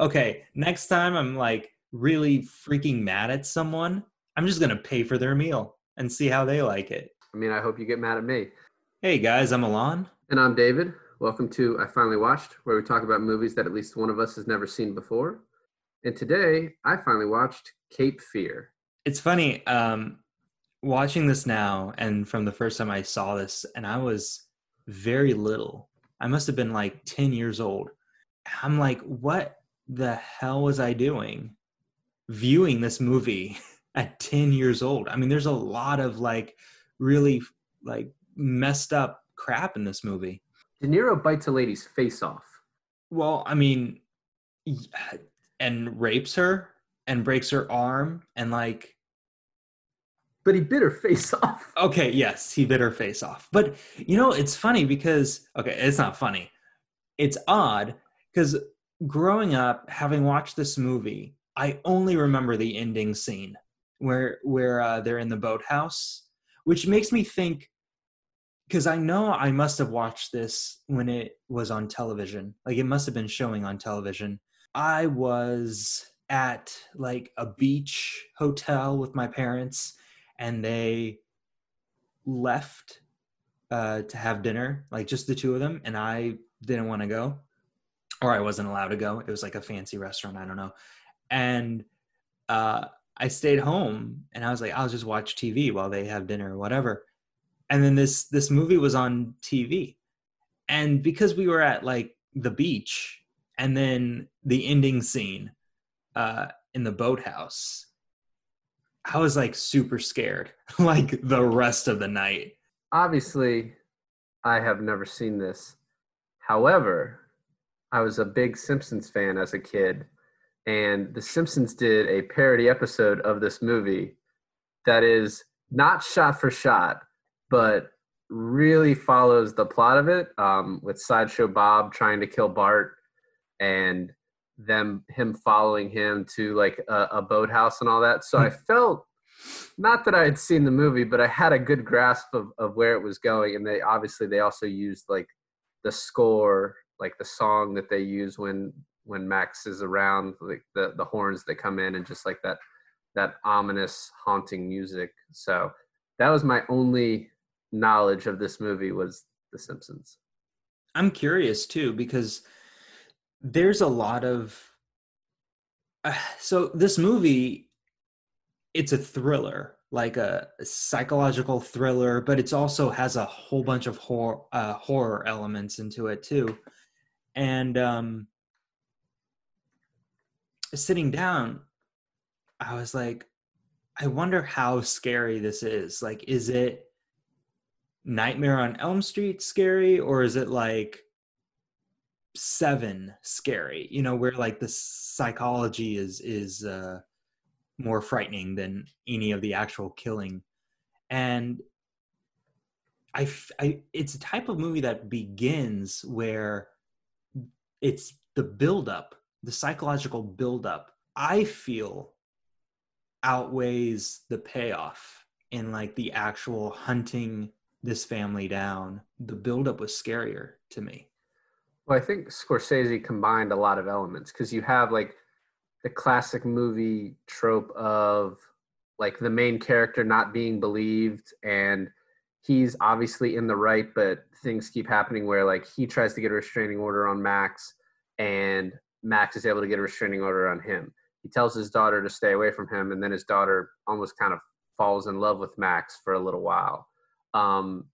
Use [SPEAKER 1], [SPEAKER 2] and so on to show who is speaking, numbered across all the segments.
[SPEAKER 1] okay, next time I'm like really freaking mad at someone, I'm just gonna pay for their meal and see how they like it.
[SPEAKER 2] I mean, I hope you get mad at me.
[SPEAKER 1] Hey guys, I'm Alon.
[SPEAKER 2] And I'm David. Welcome to I Finally Watched, where we talk about movies that at least one of us has never seen before. And today, I finally watched Cape Fear.
[SPEAKER 1] It's funny, um, watching this now and from the first time I saw this, and I was very little. I must have been like 10 years old. I'm like, what the hell was I doing viewing this movie at 10 years old? I mean, there's a lot of like really like messed up crap in this movie.
[SPEAKER 2] De Niro bites a lady's face off.
[SPEAKER 1] Well, I mean, and rapes her and breaks her arm and like
[SPEAKER 2] but he bit her face off.
[SPEAKER 1] Okay, yes, he bit her face off. But you know, it's funny because okay, it's not funny. It's odd because growing up, having watched this movie, I only remember the ending scene where where uh, they're in the boathouse, which makes me think because I know I must have watched this when it was on television. Like it must have been showing on television. I was at like a beach hotel with my parents and they left uh, to have dinner, like just the two of them, and I didn't want to go, or I wasn't allowed to go. It was like a fancy restaurant, I don't know, and uh, I stayed home, and I was like, I'll just watch TV while they have dinner or whatever. And then this this movie was on TV, and because we were at like the beach, and then the ending scene uh, in the boathouse I was like super scared like the rest of the night.
[SPEAKER 2] Obviously, I have never seen this. However, I was a big Simpsons fan as a kid, and The Simpsons did a parody episode of this movie that is not shot for shot, but really follows the plot of it um, with Sideshow Bob trying to kill Bart and them him following him to like a, a boathouse and all that. So I felt not that I had seen the movie, but I had a good grasp of, of where it was going. And they obviously they also used like the score, like the song that they use when when Max is around, like the the horns that come in and just like that that ominous haunting music. So that was my only knowledge of this movie was The Simpsons.
[SPEAKER 1] I'm curious too because there's a lot of uh, so this movie it's a thriller like a, psychological thriller but it's also has a whole bunch of horror uh, horror elements into it too and um sitting down i was like i wonder how scary this is. Like is it nightmare on elm street scary or is it like seven scary? You know where like the psychology is is uh more frightening than any of the actual killing. And I, I it's a type of movie that begins where it's the buildup the psychological buildup i feel outweighs the payoff in like the actual hunting this family down. The buildup was scarier to me.
[SPEAKER 2] Well, I think Scorsese combined a lot of elements because you have like the classic movie trope of like the main character not being believed and he's obviously in the right but things keep happening where like he tries to get a restraining order on Max and Max is able to get a restraining order on him. He tells his daughter to stay away from him and then his daughter almost kind of falls in love with Max for a little while. Um,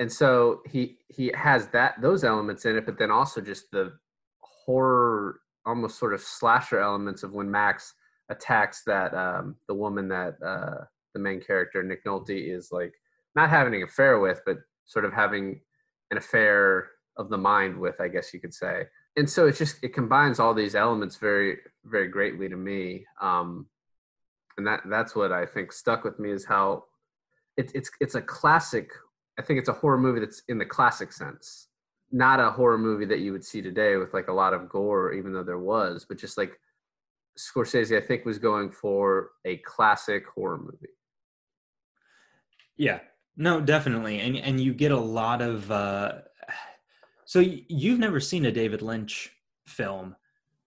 [SPEAKER 2] and so he he has that those elements in it but then also just the horror almost sort of slasher elements of when max attacks that um the woman that uh the main character nick nolte is like not having an affair with but sort of having an affair of the mind with i guess you could say. And so it's just it combines all these elements very very greatly to me. Um and that that's what i think stuck with me is how it's it's it's a classic I think it's a horror movie that's in the classic sense, not a horror movie that you would see today with like a lot of gore, even though there was, but just like Scorsese, I think was going for a classic horror movie.
[SPEAKER 1] Yeah, no, definitely, and and you get a lot of. uh So you've never seen a David Lynch film,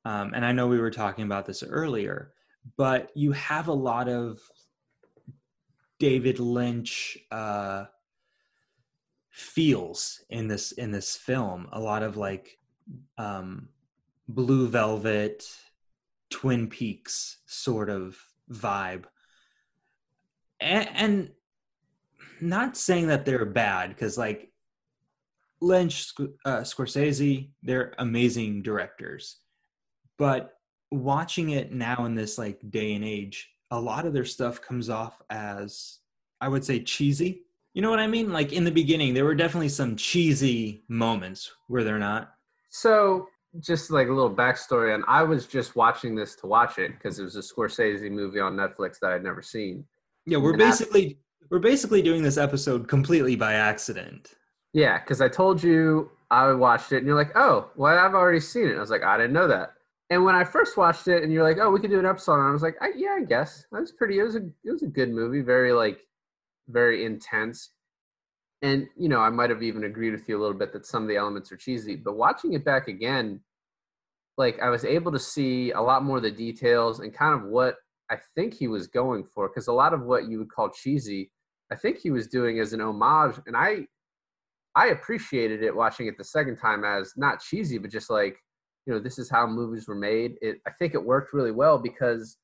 [SPEAKER 1] um, and I know we were talking about this earlier, but you have a lot of David Lynch uh, feels in this in this film. A lot of like um, Blue Velvet, Twin Peaks sort of vibe, and, and not saying that they're bad because like Lynch, uh, Scorsese, they're amazing directors, but watching it now in this like day and age, a lot of their stuff comes off as I would say cheesy. You know what I mean? Like in the beginning, there were definitely some cheesy moments, were there not?
[SPEAKER 2] So, just like a little backstory and I was just watching this to watch it because it was a Scorsese movie on Netflix that I'd never seen.
[SPEAKER 1] Yeah, we're
[SPEAKER 2] And
[SPEAKER 1] basically we're basically doing this episode completely by accident.
[SPEAKER 2] Yeah, because I told you I watched it, and you're like, "Oh, well, I've already seen it." I was like, "I didn't know that." And when I first watched it, and you're like, "Oh, we could do an episode," on it, I was like, I, "Yeah, I guess that was pretty. It was a it was a good movie, very like very intense." And you know, I might have even agreed with you a little bit that some of the elements are cheesy, but watching it back again, like I was able to see a lot more of the details and kind of what I think he was going for. Because a lot of what you would call cheesy, I think he was doing as an homage, and I I appreciated it watching it the second time as not cheesy, but just like, you know, this is how movies were made. It I think it worked really well because,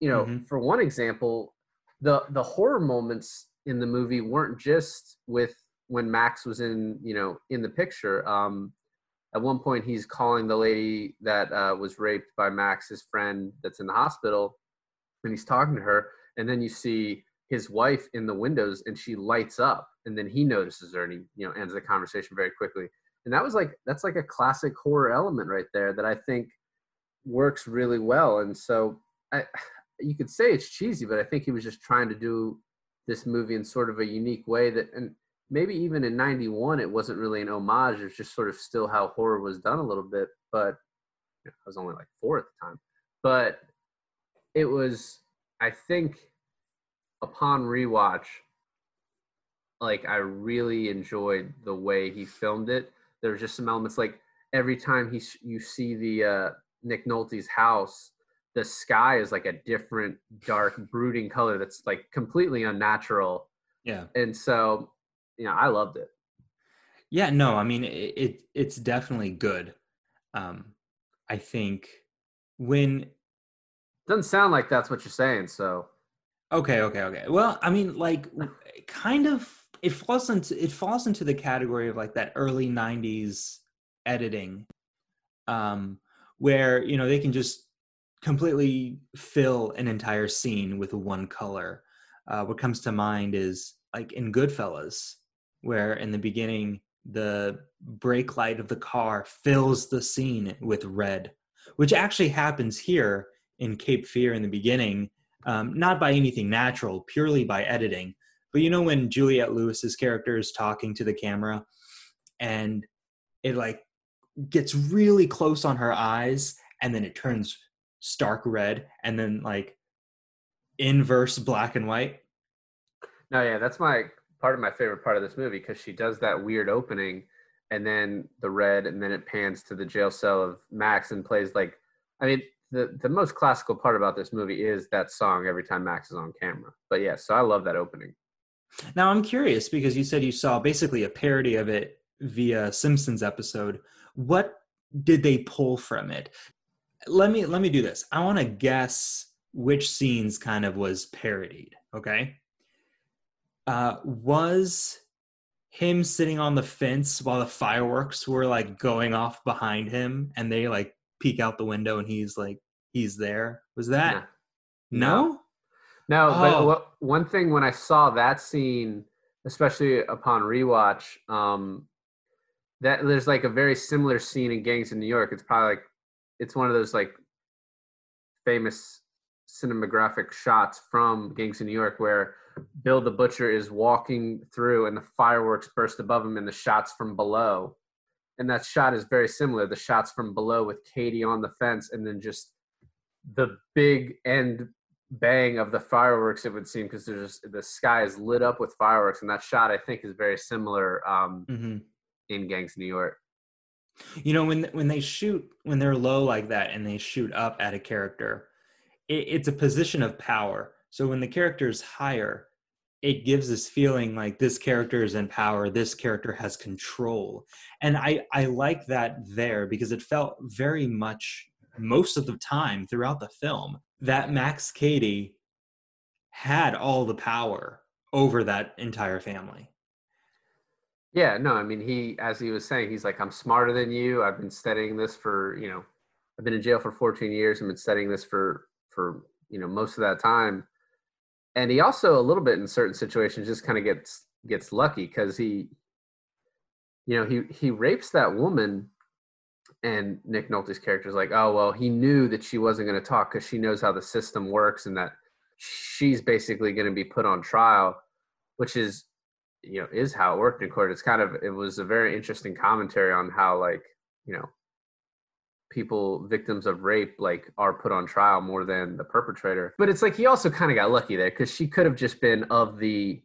[SPEAKER 2] you know,
[SPEAKER 1] Mhm.
[SPEAKER 2] for one example, the the horror moments in the movie weren't just with when Max was in, you know, in the picture. Um at one point he's calling the lady that uh, was raped by Max's friend that's in the hospital and he's talking to her and then you see his wife in the windows and she lights up and then he notices her and he you know ends the conversation very quickly. And that was like that's like a classic horror element right there that i think works really well. And so i you could say it's cheesy but i think he was just trying to do this movie in sort of a unique way that and maybe even in 91 it wasn't really an homage. It was just sort of still how horror was done a little bit but you know, i was only like four at the time. But it was i think upon rewatch like i really enjoyed the way he filmed it There's just some elements like every time he you see the uh nick nolte's house the sky is like a different dark brooding color that's like completely unnatural
[SPEAKER 1] Yeah.
[SPEAKER 2] and so you know i loved it
[SPEAKER 1] Yeah, no, I mean it, it it's definitely good. Um I think when
[SPEAKER 2] doesn't sound like that's what you're saying so
[SPEAKER 1] Okay, okay, okay. Well, I mean, like, kind of, it falls into it falls into the category of like that early '90s editing, um, where you know they can just completely fill an entire scene with one color. Uh, what comes to mind is like in Goodfellas, where in the beginning the brake light of the car fills the scene with red, which actually happens here in Cape Fear in the beginning um, not by anything natural, purely by editing. But you know when Juliette Lewis's character is talking to the camera, and it like gets really close on her eyes, and then it turns stark red, and then like inverse black and white.
[SPEAKER 2] No, yeah, that's my part of my favorite part of this movie because she does that weird opening and then the red and then it pans to the jail cell of Max and plays like I mean the the most classical part about this movie is that song every time Max is on camera. But yeah, so I love that opening.
[SPEAKER 1] Now I'm curious because you said you saw basically a parody of it via Simpsons episode. What did they pull from it? Let me let me do this. I want to guess which scenes kind of was parodied. Okay. Uh, was him sitting on the fence while the fireworks were like going off behind him, and they like peek out the window, and he's like he's there. Was that no?
[SPEAKER 2] No,
[SPEAKER 1] Oh.
[SPEAKER 2] but what, one thing when I saw that scene, especially upon rewatch, um, that there's like a very similar scene in Gangs in New York. It's probably like it's one of those like famous cinematographic shots from Gangs in New York where Bill the Butcher is walking through and the fireworks burst above him and the shots from below. And that shot is very similar. The shots from below with Cady on the fence and then just the big end bang of the fireworks it would seem because there's the sky is lit up with fireworks and that shot i think is very similar um,
[SPEAKER 1] hmm
[SPEAKER 2] in gangs new york
[SPEAKER 1] You know, when when they shoot when they're low like that and they shoot up at a character, it, it's a position of power. So when the character is higher, it gives this feeling like this character is in power, this character has control. And I I like that there because it felt very much most of the time throughout the film that Max Cady had all the power over that entire family.
[SPEAKER 2] Yeah, no, I mean, he, as he was saying, he's like, I'm smarter than you. I've been studying this for, you know, I've been in jail for 14 years i've been studying this for, for, you know, most of that time. And he also, a little bit in certain situations, just kind of gets, gets lucky because he, you know, he, he rapes that woman and Nick Nolte's character is like, oh, well, he knew that she wasn't going to talk because she knows how the system works and that she's basically going to be put on trial, which is you know is how it worked in court. It's kind of it was a very interesting commentary on how like you know people victims of rape like are put on trial more than the perpetrator. But it's like he also kind of got lucky there because she could have just been of the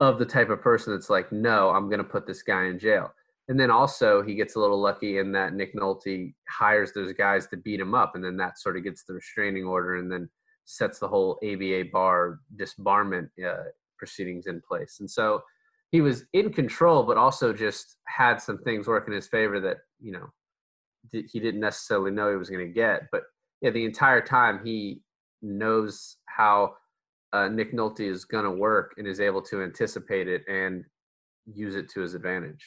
[SPEAKER 2] of the type of person that's like, no, I'm going to put this guy in jail. And then also he gets a little lucky in that Nick Nolte hires those guys to beat him up, and then that sort of gets the restraining order, and then sets the whole ABA bar disbarment uh, proceedings in place. And so he was in control, but also just had some things work in his favor that you know he didn't necessarily know he was going to get. But yeah, the entire time he knows how uh, Nick Nolte is going to work and is able to anticipate it and use it to his advantage.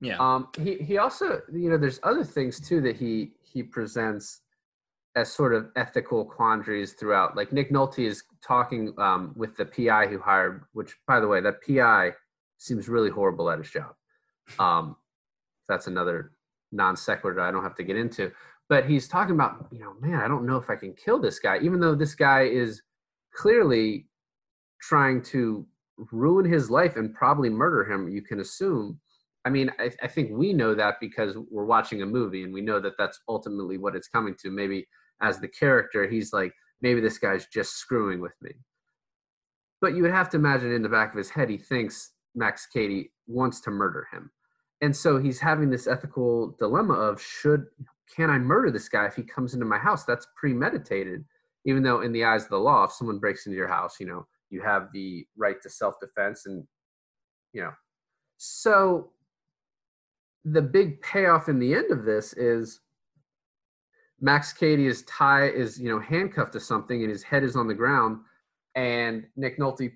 [SPEAKER 1] Yeah.
[SPEAKER 2] Um. He he also you know there's other things too that he he presents as sort of ethical quandaries throughout. Like Nick Nolte is talking um, with the PI who hired, which by the way, that PI seems really horrible at his job. Um, that's another non sequitur I don't have to get into. But he's talking about, you know, man, I don't know if I can kill this guy, even though this guy is clearly trying to ruin his life and probably murder him. You can assume. I mean, I, I think we know that because we're watching a movie and we know that that's ultimately what it's coming to. Maybe as the character, he's like, maybe this guy's just screwing with me. But you would have to imagine in the back of his head, he thinks Max Cady wants to murder him. And so he's having this ethical dilemma of should can I murder this guy if he comes into my house? That's premeditated. Even though in the eyes of the law, if someone breaks into your house, you know, you have the right to self-defense and you know. So the big payoff in the end of this is Max Cady is tie is you know handcuffed to something and his head is on the ground, and Nick Nolte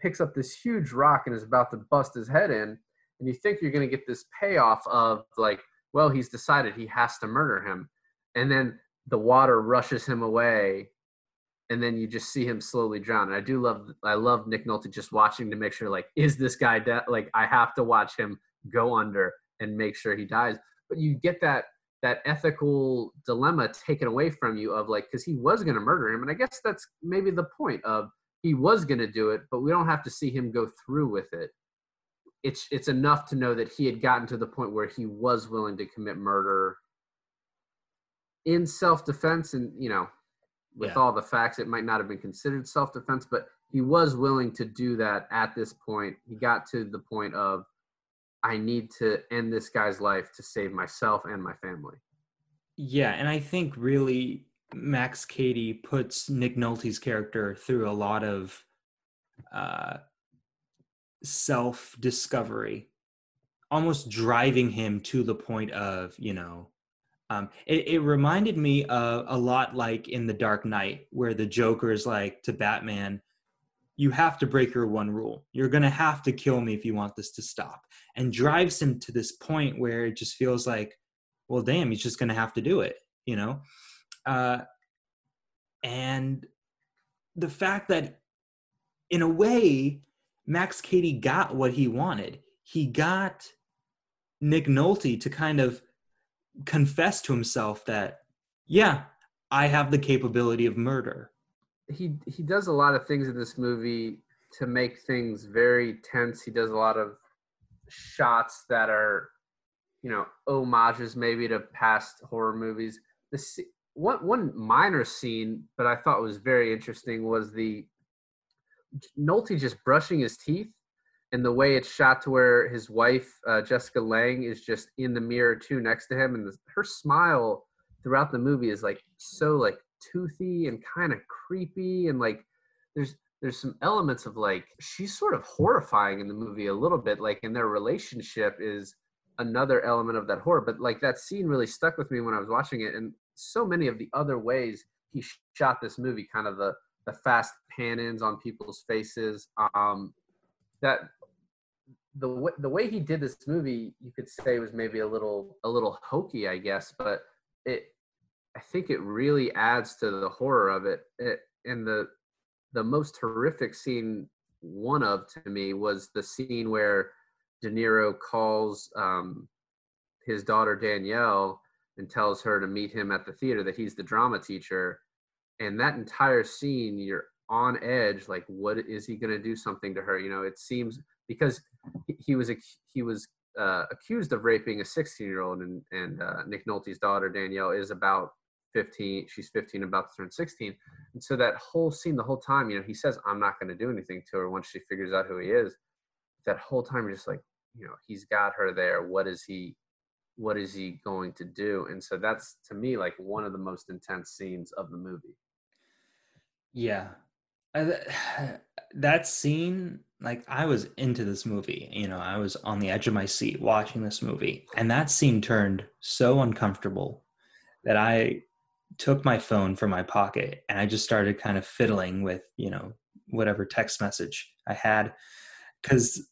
[SPEAKER 2] picks up this huge rock and is about to bust his head in, and you think you're going to get this payoff of like, well, he's decided he has to murder him, and then the water rushes him away, and then you just see him slowly drown. And I do love, I love Nick Nolte just watching to make sure like, is this guy dead? Like, I have to watch him go under and make sure he dies. But you get that that ethical dilemma taken away from you of like because he was going to murder him and i guess that's maybe the point of he was going to do it but we don't have to see him go through with it it's it's enough to know that he had gotten to the point where he was willing to commit murder in self-defense and you know with yeah. all the facts it might not have been considered self-defense but he was willing to do that at this point he got to the point of I need to end this guy's life to save myself and my family.
[SPEAKER 1] Yeah, and I think really Max Cady puts Nick Nolte's character through a lot of uh, self discovery, almost driving him to the point of, you know, um, it, it reminded me of a lot like in The Dark Knight, where the Joker is like to Batman, you have to break your one rule. You're going to have to kill me if you want this to stop. And drives him to this point where it just feels like, well, damn, he's just going to have to do it, you know? Uh, and the fact that, in a way, Max Cady got what he wanted. He got Nick Nolte to kind of confess to himself that, yeah, I have the capability of murder
[SPEAKER 2] he he does a lot of things in this movie to make things very tense. He does a lot of shots that are, you know, homages maybe to past horror movies. This one one minor scene, but I thought was very interesting was the Nolte just brushing his teeth, and the way it's shot to where his wife uh, Jessica Lange is just in the mirror too next to him, and the, her smile throughout the movie is like so like toothy and kind of creepy, and like there's there's some elements of like she's sort of horrifying in the movie a little bit, like in their relationship is another element of that horror. But like that scene really stuck with me when I was watching it, and so many of the other ways he shot this movie, kind of the the fast pan ins on people's faces. Um, that the way, the way he did this movie, you could say was maybe a little a little hokey, I guess, but it I think it really adds to the horror of it. it and the the most horrific scene, one of to me, was the scene where De Niro calls um, his daughter Danielle and tells her to meet him at the theater that he's the drama teacher and that entire scene you're on edge like what is he going to do something to her? You know it seems because he was he was uh, accused of raping a 16 year old and and uh, Nick Nolte's daughter Danielle is about 15 she's 15 about to turn 16 and so that whole scene the whole time you know he says I'm not going to do anything to her once she figures out who he is. That whole time you're just like you know he's got her there. What is he what is he going to do? And so that's to me like one of the most intense scenes of the movie
[SPEAKER 1] yeah. Uh, that scene like i was into this movie you know i was on the edge of my seat watching this movie and that scene turned so uncomfortable that i took my phone from my pocket and i just started kind of fiddling with you know whatever text message i had because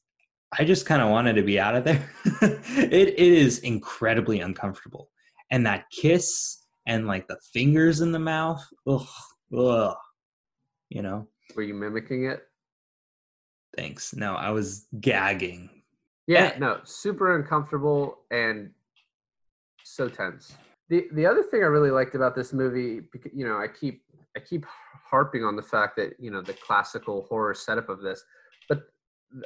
[SPEAKER 1] i just kind of wanted to be out of there. It, it is incredibly uncomfortable and that kiss and like the fingers in the mouth ugh, ugh you know
[SPEAKER 2] were you mimicking it?
[SPEAKER 1] Thanks. No, I was gagging.
[SPEAKER 2] Yeah, eh. no, super uncomfortable and so tense. The the other thing I really liked about this movie, you know, I keep I keep harping on the fact that you know the classical horror setup of this, but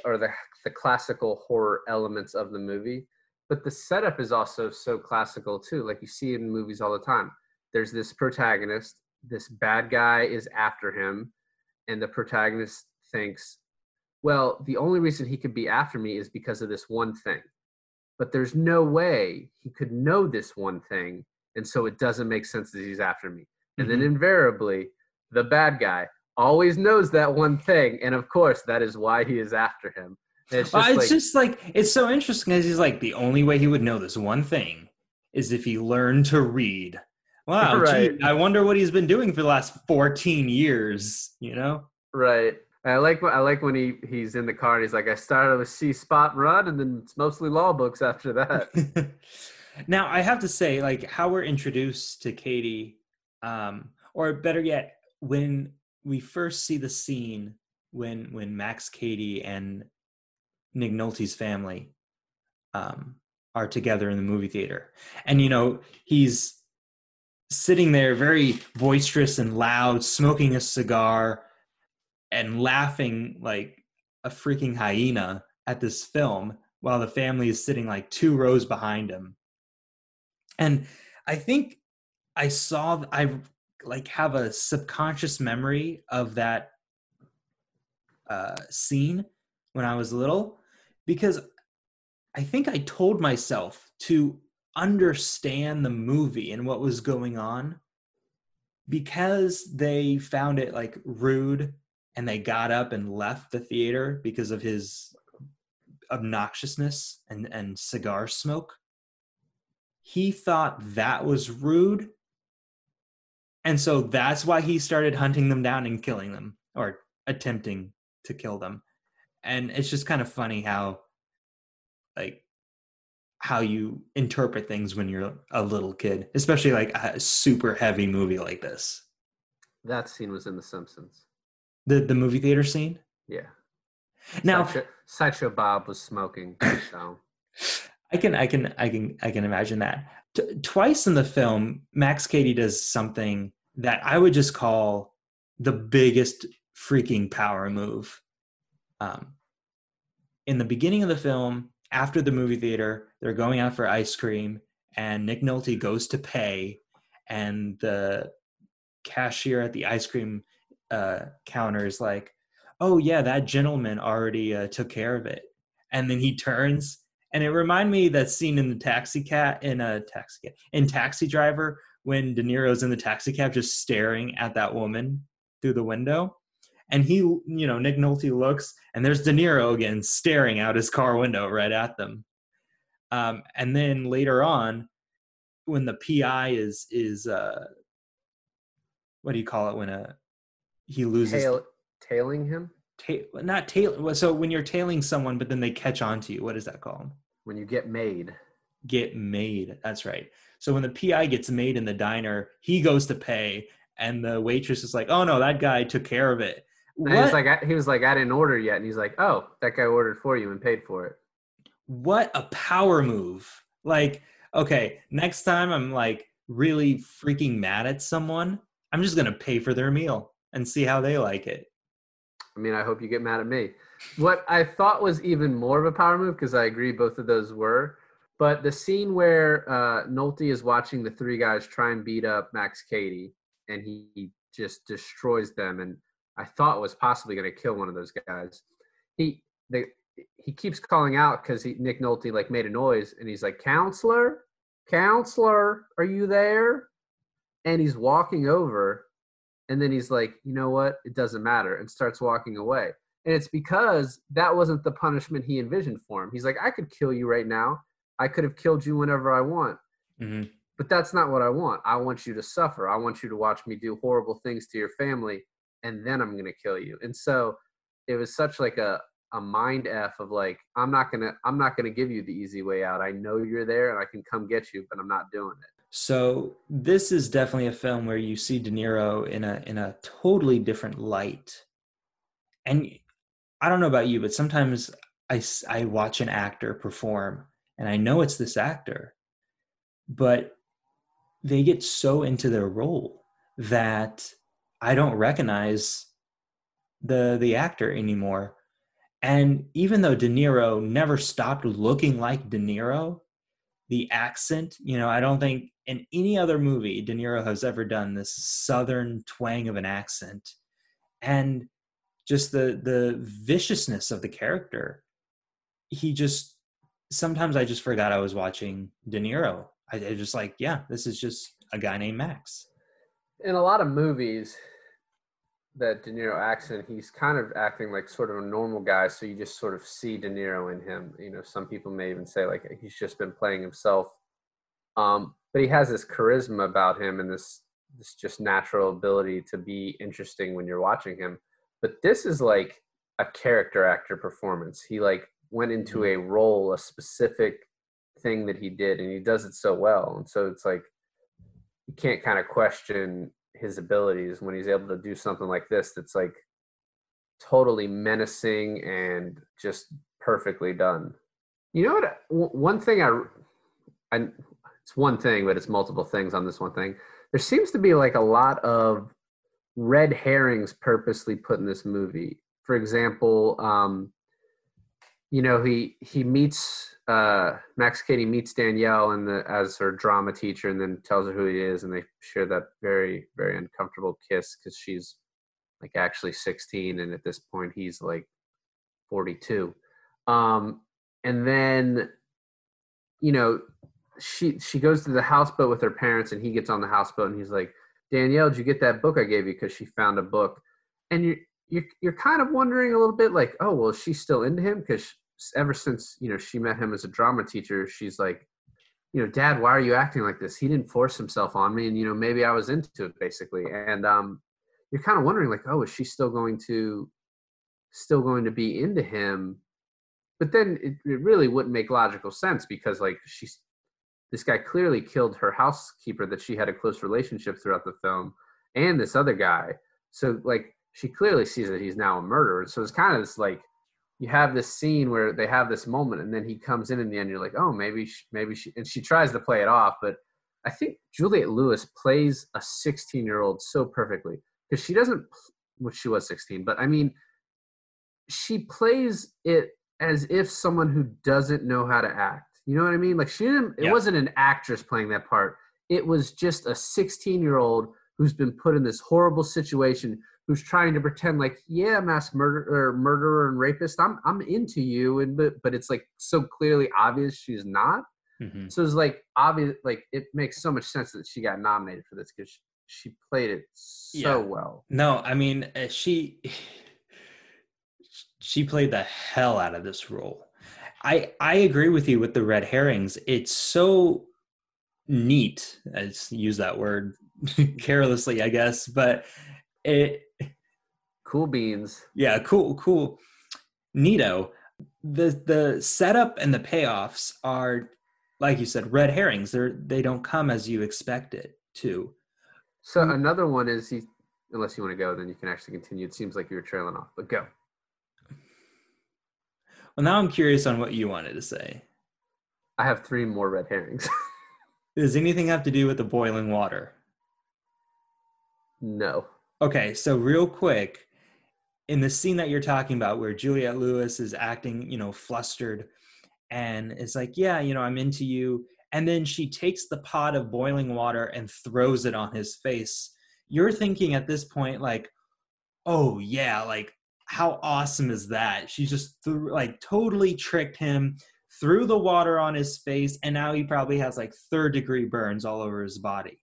[SPEAKER 2] or the the classical horror elements of the movie, but the setup is also so classical too. Like you see in movies all the time. There's this protagonist, this bad guy is after him and the protagonist thinks, well, the only reason he could be after me is because of this one thing. But there's no way he could know this one thing. And so it doesn't make sense that he's after me. And mm-hmm. then invariably, the bad guy always knows that one thing. And of course, that is why he is after him.
[SPEAKER 1] And it's just, uh, it's like, just like, it's so interesting because he's like, the only way he would know this one thing is if he learned to read. Wow, right. Gee, I wonder what he's been doing for the last 14 years, you know?
[SPEAKER 2] Right. I like I like when he he's in the car and he's like, I started with See Spot Run, and then it's mostly law books after that.
[SPEAKER 1] now I have to say, like how we're introduced to Cady, um, or better yet, when we first see the scene when when Max Cady and Nick Nolte's family um, are together in the movie theater, and you know he's sitting there very boisterous and loud, smoking a cigar and laughing like a freaking hyena at this film while the family is sitting like two rows behind him. And I think I saw, I like have a subconscious memory of that uh, scene when I was little because I think I told myself to understand the movie and what was going on because they found it like rude and they got up and left the theater because of his obnoxiousness and, and cigar smoke. He thought that was rude. And so that's why he started hunting them down and killing them or attempting to kill them. And it's just kind of funny how like how you interpret things when you're a little kid, especially like a super heavy movie like this.
[SPEAKER 2] That scene was in The Simpsons.
[SPEAKER 1] The the movie theater scene.
[SPEAKER 2] Yeah.
[SPEAKER 1] Now,
[SPEAKER 2] Sideshow, Sideshow Bob was smoking. So.
[SPEAKER 1] I can I can I can I can imagine that. T- twice in the film, Max Cady does something that I would just call the biggest freaking power move. Um, in the beginning of the film, after the movie theater, they're going out for ice cream, and Nick Nolte goes to pay, and the cashier at the ice cream uh, counter is like, "Oh yeah, that gentleman already uh, took care of it," and then he turns and it reminded me that scene in the taxi cat in a taxi cat in taxi driver when de niro's in the taxi cab just staring at that woman through the window and he you know nick nolte looks and there's de niro again staring out his car window right at them. Um, and then later on when the pi is is uh what do you call it when a he loses
[SPEAKER 2] Tail, tailing him?
[SPEAKER 1] Ta- not tail so when you're tailing someone but then they catch on to you what is that called?
[SPEAKER 2] When you get made.
[SPEAKER 1] get made that's right. So when the pi gets made in the diner he goes to pay and the waitress is like oh no that guy took care of it
[SPEAKER 2] And he was like, I, he was like, I didn't order yet, and he's like, oh, that guy ordered for you and paid for it.
[SPEAKER 1] what a power move like okay next time i'm like really freaking mad at someone i'm just gonna pay for their meal and see how they like it
[SPEAKER 2] I mean, I hope you get mad at me. What I thought was even more of a power move, because I agree both of those were, but the scene where uh, Nolte is watching the three guys try and beat up Max Cady, and he, he just destroys them, and I thought was possibly going to kill one of those guys. He they, he keeps calling out because Nick Nolte like made a noise, and he's like, "Counselor, counselor, are you there?" And he's walking over, and then he's like, you know what? It doesn't matter, and starts walking away. And it's because that wasn't the punishment he envisioned for him. He's like, I could kill you right now. I could have killed you whenever I want.
[SPEAKER 1] Mhm.
[SPEAKER 2] But that's not what I want. I want you to suffer. I want you to watch me do horrible things to your family, and then I'm to kill you. And so it was such like a a mind f of like I'm not gonna I'm not gonna give you the easy way out. I know you're there and I can come get you, but I'm not doing it.
[SPEAKER 1] So this is definitely a film where you see De Niro in a in a totally different light. And I don't know about you, but sometimes I I watch an actor perform and I know it's this actor, but they get so into their role that I don't recognize the the actor anymore. And even though De Niro never stopped looking like De Niro, the accent, you know, I don't think in any other movie De Niro has ever done this southern twang of an accent. And just the the viciousness of the character. He just sometimes I just forgot I was watching De Niro. I, I just like, yeah, this is just a guy named Max.
[SPEAKER 2] In a lot of movies that De Niro acts in, he's kind of acting like sort of a normal guy, so you just sort of see De Niro in him. You know, some people may even say like he's just been playing himself. Um, but he has this charisma about him and this this just natural ability to be interesting when you're watching him. But this is like a character actor performance. He like went into a role, a specific thing that he did, and he does it so well. And so it's like you can't kind of question his abilities when he's able to do something like this that's like totally menacing and just perfectly done. You know what? One thing I, I, it's one thing, but it's multiple things on this one thing. There seems to be like a lot of red herrings purposely put in this movie. For example, um, you know, he he meets uh, Max Cady meets Danielle and the as her drama teacher, and then tells her who he is, and they share that very very uncomfortable kiss because she's like actually 16, and at this point he's like 42. Um, and then, you know, she she goes to the houseboat with her parents, and he gets on the houseboat, and he's like, Danielle, did you get that book I gave you? Because she found a book, and you you're you're kind of wondering a little bit like, oh well, is she still into him? Because ever since you know she met him as a drama teacher, she's like, you know, Dad, why are you acting like this? He didn't force himself on me, and you know maybe I was into it basically, and um, you're kind of wondering like, oh, is she still going to still going to be into him? But then it, it really wouldn't make logical sense because like she's this guy clearly killed her housekeeper that she had a close relationship throughout the film and this other guy so like she clearly sees that he's now a murderer so it's kind of this like you have this scene where they have this moment and then he comes in in the end you're like oh maybe she, maybe she and she tries to play it off but i think Juliette lewis plays a 16 year old so perfectly because she doesn't which she was 16 but i mean she plays it as if someone who doesn't know how to act you know what I mean? Like she didn't. It
[SPEAKER 1] Yeah.
[SPEAKER 2] wasn't an actress playing that part. It was just a 16 year old who's been put in this horrible situation, who's trying to pretend like yeah mass murder murderer and rapist i'm i'm into you and but but it's like so clearly obvious she's not
[SPEAKER 1] Mhm.
[SPEAKER 2] so it's like obvious like it makes so much sense that she got nominated for this because she, she played it so
[SPEAKER 1] Yeah.
[SPEAKER 2] well
[SPEAKER 1] No, I mean uh, she she played the hell out of this role. I I agree with you with the red herrings. It's so neat. I just use that word carelessly, I guess, but it
[SPEAKER 2] cool beans
[SPEAKER 1] yeah, cool, cool. Neato. The the setup and the payoffs are like you said, red herrings. They're they don't come as you expect it to.
[SPEAKER 2] so another one is he unless you want to go then you can actually continue it seems like you were trailing off but go
[SPEAKER 1] Well, now I'm curious on what you wanted to say.
[SPEAKER 2] i have three more red herrings
[SPEAKER 1] Does anything have to do with the boiling water?
[SPEAKER 2] no
[SPEAKER 1] Okay, so real quick, in the scene that you're talking about where Juliette Lewis is acting, you know, flustered and it's like, yeah, you know, I'm into you. And then she takes the pot of boiling water and throws it on his face. You're thinking at this point, like, oh, yeah, like, how awesome is that? She just threw, like, totally tricked him, threw the water on his face, and now he probably has like third degree burns all over his body.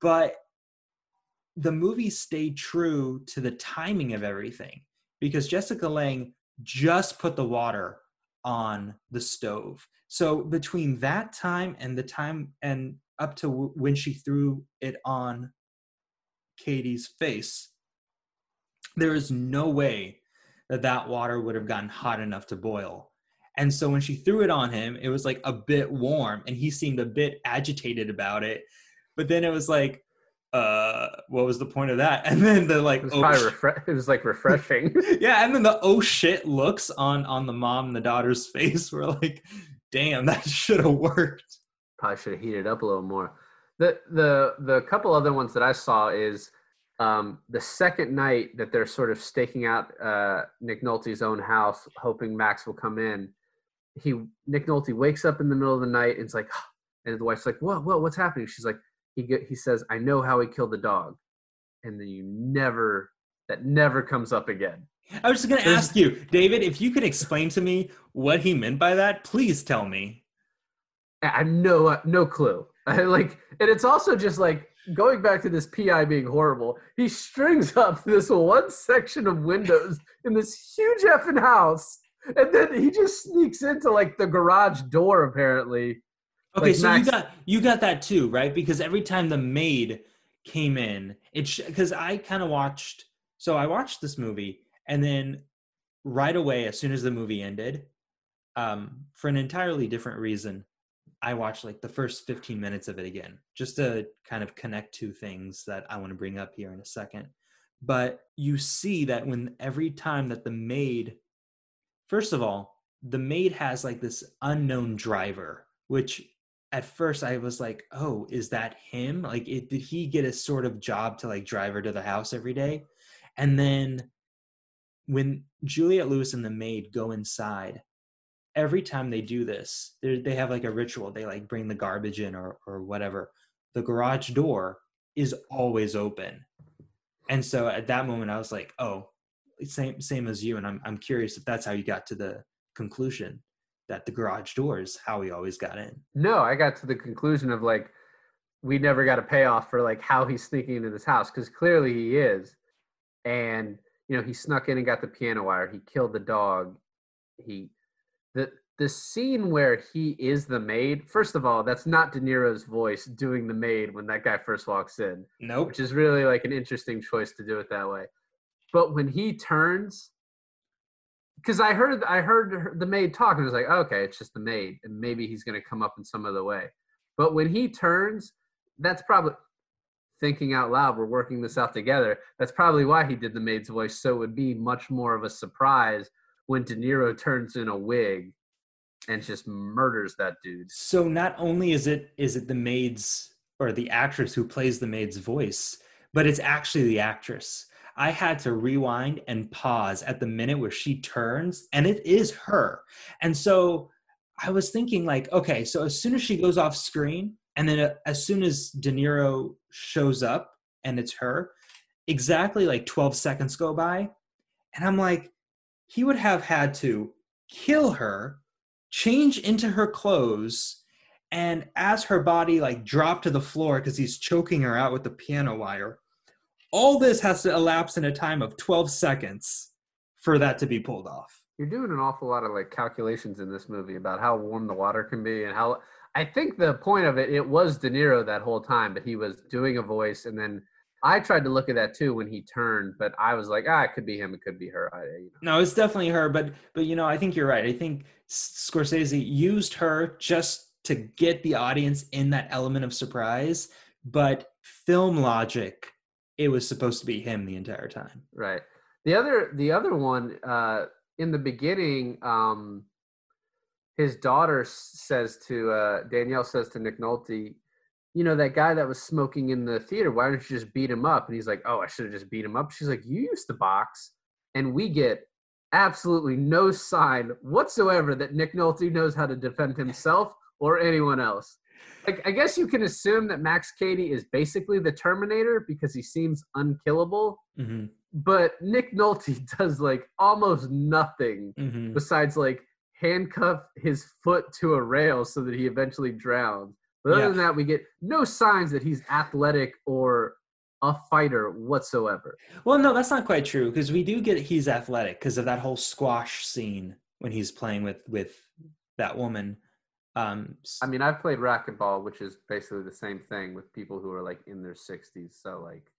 [SPEAKER 1] But the movie stayed true to the timing of everything because Jessica Lange just put the water on the stove. So between that time and the time and up to w- when she threw it on Cady's face, there is no way that that water would have gotten hot enough to boil. And so when she threw it on him, it was like a bit warm and he seemed a bit agitated about it. But then it was like, uh, what was the point of that? And then the like,
[SPEAKER 2] it was
[SPEAKER 1] oh,
[SPEAKER 2] refre- it was like refreshing
[SPEAKER 1] yeah, and then the oh shit looks on on the mom and the daughter's face were like, damn, that should have worked.
[SPEAKER 2] probably should have heated up a little more. The the the couple other ones that I saw is um, the second night that they're sort of staking out uh, Nick Nolte's own house, hoping Max will come in. He Nick Nolte wakes up in the middle of the night and it's like, and the wife's like, "What? What? What's happening?" She's like, "He get, he says, I know how he killed the dog," and then you never that never comes up again.
[SPEAKER 1] I was just gonna ask you, David, if you could explain to me what he meant by that, please tell me.
[SPEAKER 2] I have no uh, no clue. I like, and it's also just like going back to this PI being horrible. He strings up this one section of windows in this huge effing house, and then he just sneaks into like the garage door. Apparently,
[SPEAKER 1] Okay,
[SPEAKER 2] Like
[SPEAKER 1] so
[SPEAKER 2] Max-
[SPEAKER 1] you got you got that too, right? Because every time the maid came in, it's because I kind of watched. So I watched this movie, and then right away, as soon as the movie ended, um, for an entirely different reason, I watched like the first fifteen minutes of it again, just to kind of connect two things that I want to bring up here in a second. But you see that when every time that the maid, first of all, the maid has like this unknown driver, which at first I was like, oh, is that him? Like, it, did he get a sort of job to like drive her to the house every day? And then when Juliette Lewis and the maid go inside, every time they do this, they have like a ritual. They like bring the garbage in or or whatever. The garage door is always open, and so at that moment I was like, oh, same same as you. And I'm I'm curious if that's how you got to the conclusion that the garage door is how he always got in.
[SPEAKER 2] no, I got to the conclusion of like we never got a payoff for like how he's sneaking into this house because clearly he is, and you know he snuck in and got the piano wire. He killed the dog. He the the scene where he is the maid. First of all, that's not De Niro's voice doing the maid when that guy first walks in.
[SPEAKER 1] Nope.
[SPEAKER 2] which is really like an interesting choice to do it that way. But when he turns, because I heard I heard the maid talk and I was like, okay, it's just the maid, and maybe he's gonna come up in some other way. But when he turns, that's probably thinking out loud. We're working this out together. That's probably why he did the maid's voice, so it would be much more of a surprise when De Niro turns in a wig and just murders that dude.
[SPEAKER 1] So not only is it is it the maid's or the actress who plays the maid's voice, but it's actually the actress. I had to rewind and pause at the minute where she turns, and it is her. And so I was thinking, like, okay, so as soon as she goes off screen, and then uh, as soon as De Niro shows up and it's her, exactly like 12 seconds go by. And I'm like, he would have had to kill her, change into her clothes, and as her body like dropped to the floor because he's choking her out with the piano wire, all this has to elapse in a time of 12 seconds for that to be pulled off.
[SPEAKER 2] You're doing an awful lot of like calculations in this movie about how warm the water can be and how I think the point of it it was De Niro that whole time, but he was doing a voice and then I tried to look at that too when he turned, but I was like, ah, it could be him, it could be her. I, you
[SPEAKER 1] know. No, it's definitely her, but but you know, I think you're right. I think Scorsese used her just to get the audience in that element of surprise, but film logic, it was supposed to be him the entire time.
[SPEAKER 2] Right. The other the other one uh in the beginning um his daughter says to uh Danielle says to Nick Nolte, you know, that guy that was smoking in the theater, why don't you just beat him up? And he's like, Oh, I should have just beat him up. She's like, You used to box. And we get absolutely no sign whatsoever that Nick Nolte knows how to defend himself or anyone else. Like, I guess you can assume that Max Cady is basically the Terminator because he seems unkillable. Mm-hmm. But Nick Nolte does like almost nothing mm-hmm. besides like handcuff his foot to a rail so that he eventually drowns. But other yeah. than that, we get no signs that he's athletic or a fighter whatsoever.
[SPEAKER 1] Well, no, that's not quite true because we do get he's athletic because of that whole squash scene when he's playing with with that woman. Um,
[SPEAKER 2] I mean, I've played racquetball, which is basically the same thing with people who are like in their 60s. So like,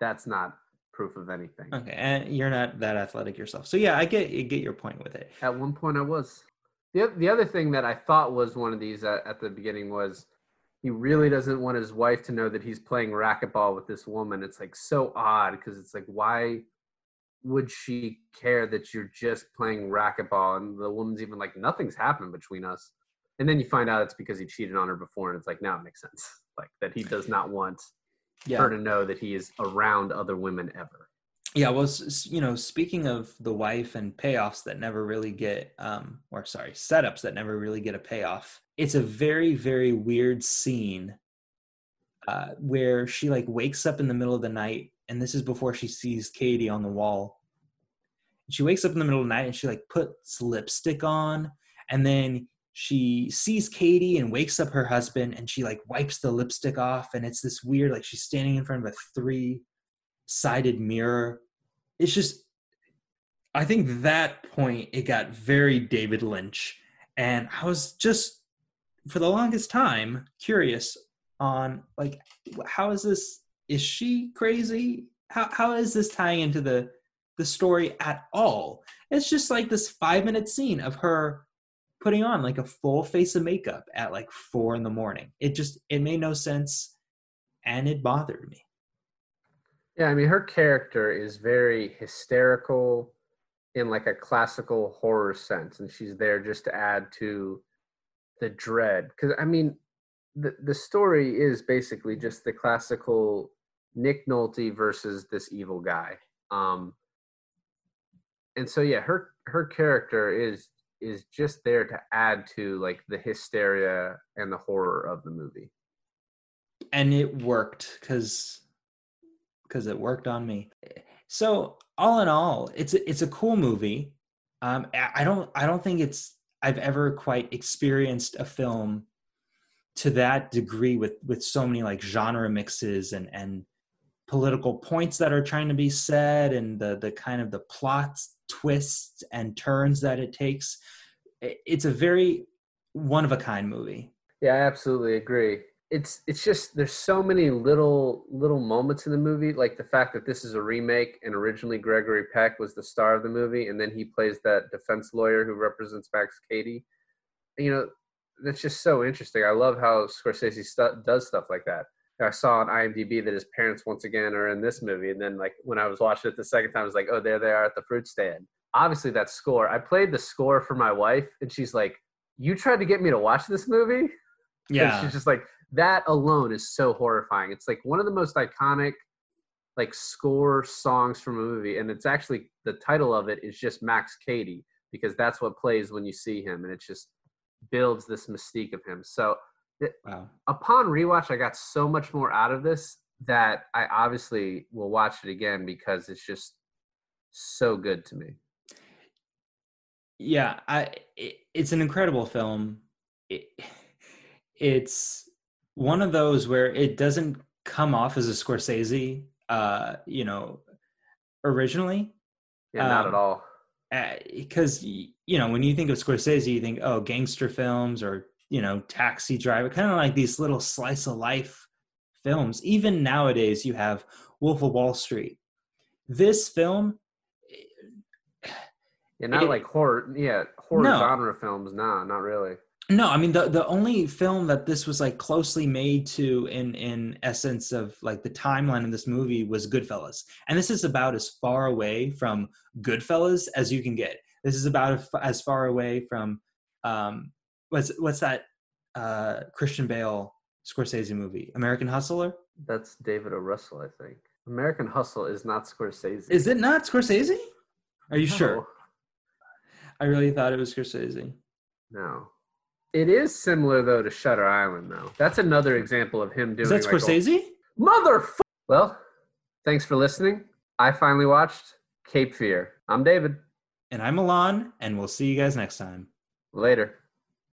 [SPEAKER 2] that's not proof of anything.
[SPEAKER 1] Okay, and you're not that athletic yourself. So yeah, I get get your point with it.
[SPEAKER 2] At one point, I was. The, the other thing that I thought was one of these at, at the beginning was he really doesn't want his wife to know that he's playing racquetball with this woman. It's like so odd because it's like, why would she care that you're just playing racquetball? And the woman's even like, nothing's happened between us. And then you find out it's because he cheated on her before, and it's like, now it makes sense. Like that he does not want yeah. her to know that he is around other women ever
[SPEAKER 1] yeah well you know speaking of the wife and payoffs that never really get um or sorry setups that never really get a payoff it's a very very weird scene uh where she like wakes up in the middle of the night and this is before she sees Cady on the wall she wakes up in the middle of the night and she like puts lipstick on and then she sees Cady and wakes up her husband and she like wipes the lipstick off and it's this weird like she's standing in front of a three sided mirror. It's just, I think that point it got very David Lynch. And I was just, for the longest time, curious on like, how is this? Is she crazy? How, how is this tying into the, the story at all? It's just like this five minute scene of her putting on like a full face of makeup at like four in the morning. It just, it made no sense and it bothered me.
[SPEAKER 2] Yeah, I mean, her character is very hysterical in like a classical horror sense, and she's there just to add to the dread. Because I mean, the the story is basically just the classical Nick Nolte versus this evil guy. Um, and so yeah, her her character is is just there to add to like the hysteria and the horror of the movie.
[SPEAKER 1] And it worked because because it worked on me. So all in all, it's it's a cool movie. Um, I don't I don't think it's I've ever quite experienced a film to that degree with with so many like genre mixes and and political points that are trying to be said and the the kind of the plots twists and turns that it takes. It's a very one of a kind movie.
[SPEAKER 2] Yeah i absolutely agree. It's it's just there's so many little little moments in the movie like the fact that this is a remake and originally gregory peck was the star of the movie and then he plays that defense lawyer who represents max cady. You know that's just so interesting. I love how scorsese does stuff like that i saw on imdb that his parents once again are in this movie and then like when i was watching it the second time i was like oh there they are at the fruit stand obviously that score i played the score for my wife and she's like you tried to get me to watch this movie yeah and she's just like that alone is so horrifying. It's like one of the most iconic like score songs from a movie, and it's actually the title of it is just Max Cady because that's what plays when you see him, and it just builds this mystique of him. So wow. upon rewatch, I got so much more out of this. that I obviously will watch it again because it's just so good to me.
[SPEAKER 1] Yeah, I it, it's an incredible film. It, it's one of those where it doesn't come off as a Scorsese, uh, you know, originally.
[SPEAKER 2] Yeah, not
[SPEAKER 1] Um,
[SPEAKER 2] at all.
[SPEAKER 1] Because you know, when you think of Scorsese, you think oh, gangster films or you know, Taxi Driver, kind of like these little slice of life films. Even nowadays, you have Wolf of Wall Street. This film,
[SPEAKER 2] Yeah, not
[SPEAKER 1] it-
[SPEAKER 2] like horror. Yeah, horror
[SPEAKER 1] No.
[SPEAKER 2] genre films. Nah, not really.
[SPEAKER 1] No, I mean the the only film that this was like closely made to in in essence of like the timeline of this movie was Goodfellas, and this is about as far away from Goodfellas as you can get. This is about as far away from um what's what's that uh Christian Bale Scorsese movie American Hustler?
[SPEAKER 2] That's David O. Russell, I think. American Hustle is not Scorsese.
[SPEAKER 1] Is it not Scorsese? Are you sure? I really thought it was Scorsese.
[SPEAKER 2] No. It is similar though to Shutter Island though. That's another example of him doing
[SPEAKER 1] Is that
[SPEAKER 2] like,
[SPEAKER 1] Scorsese?
[SPEAKER 2] Motherfucker. Well, thanks for listening. I finally watched Cape Fear. I'm David.
[SPEAKER 1] And I'm Milan, and we'll see you guys next time.
[SPEAKER 2] Later.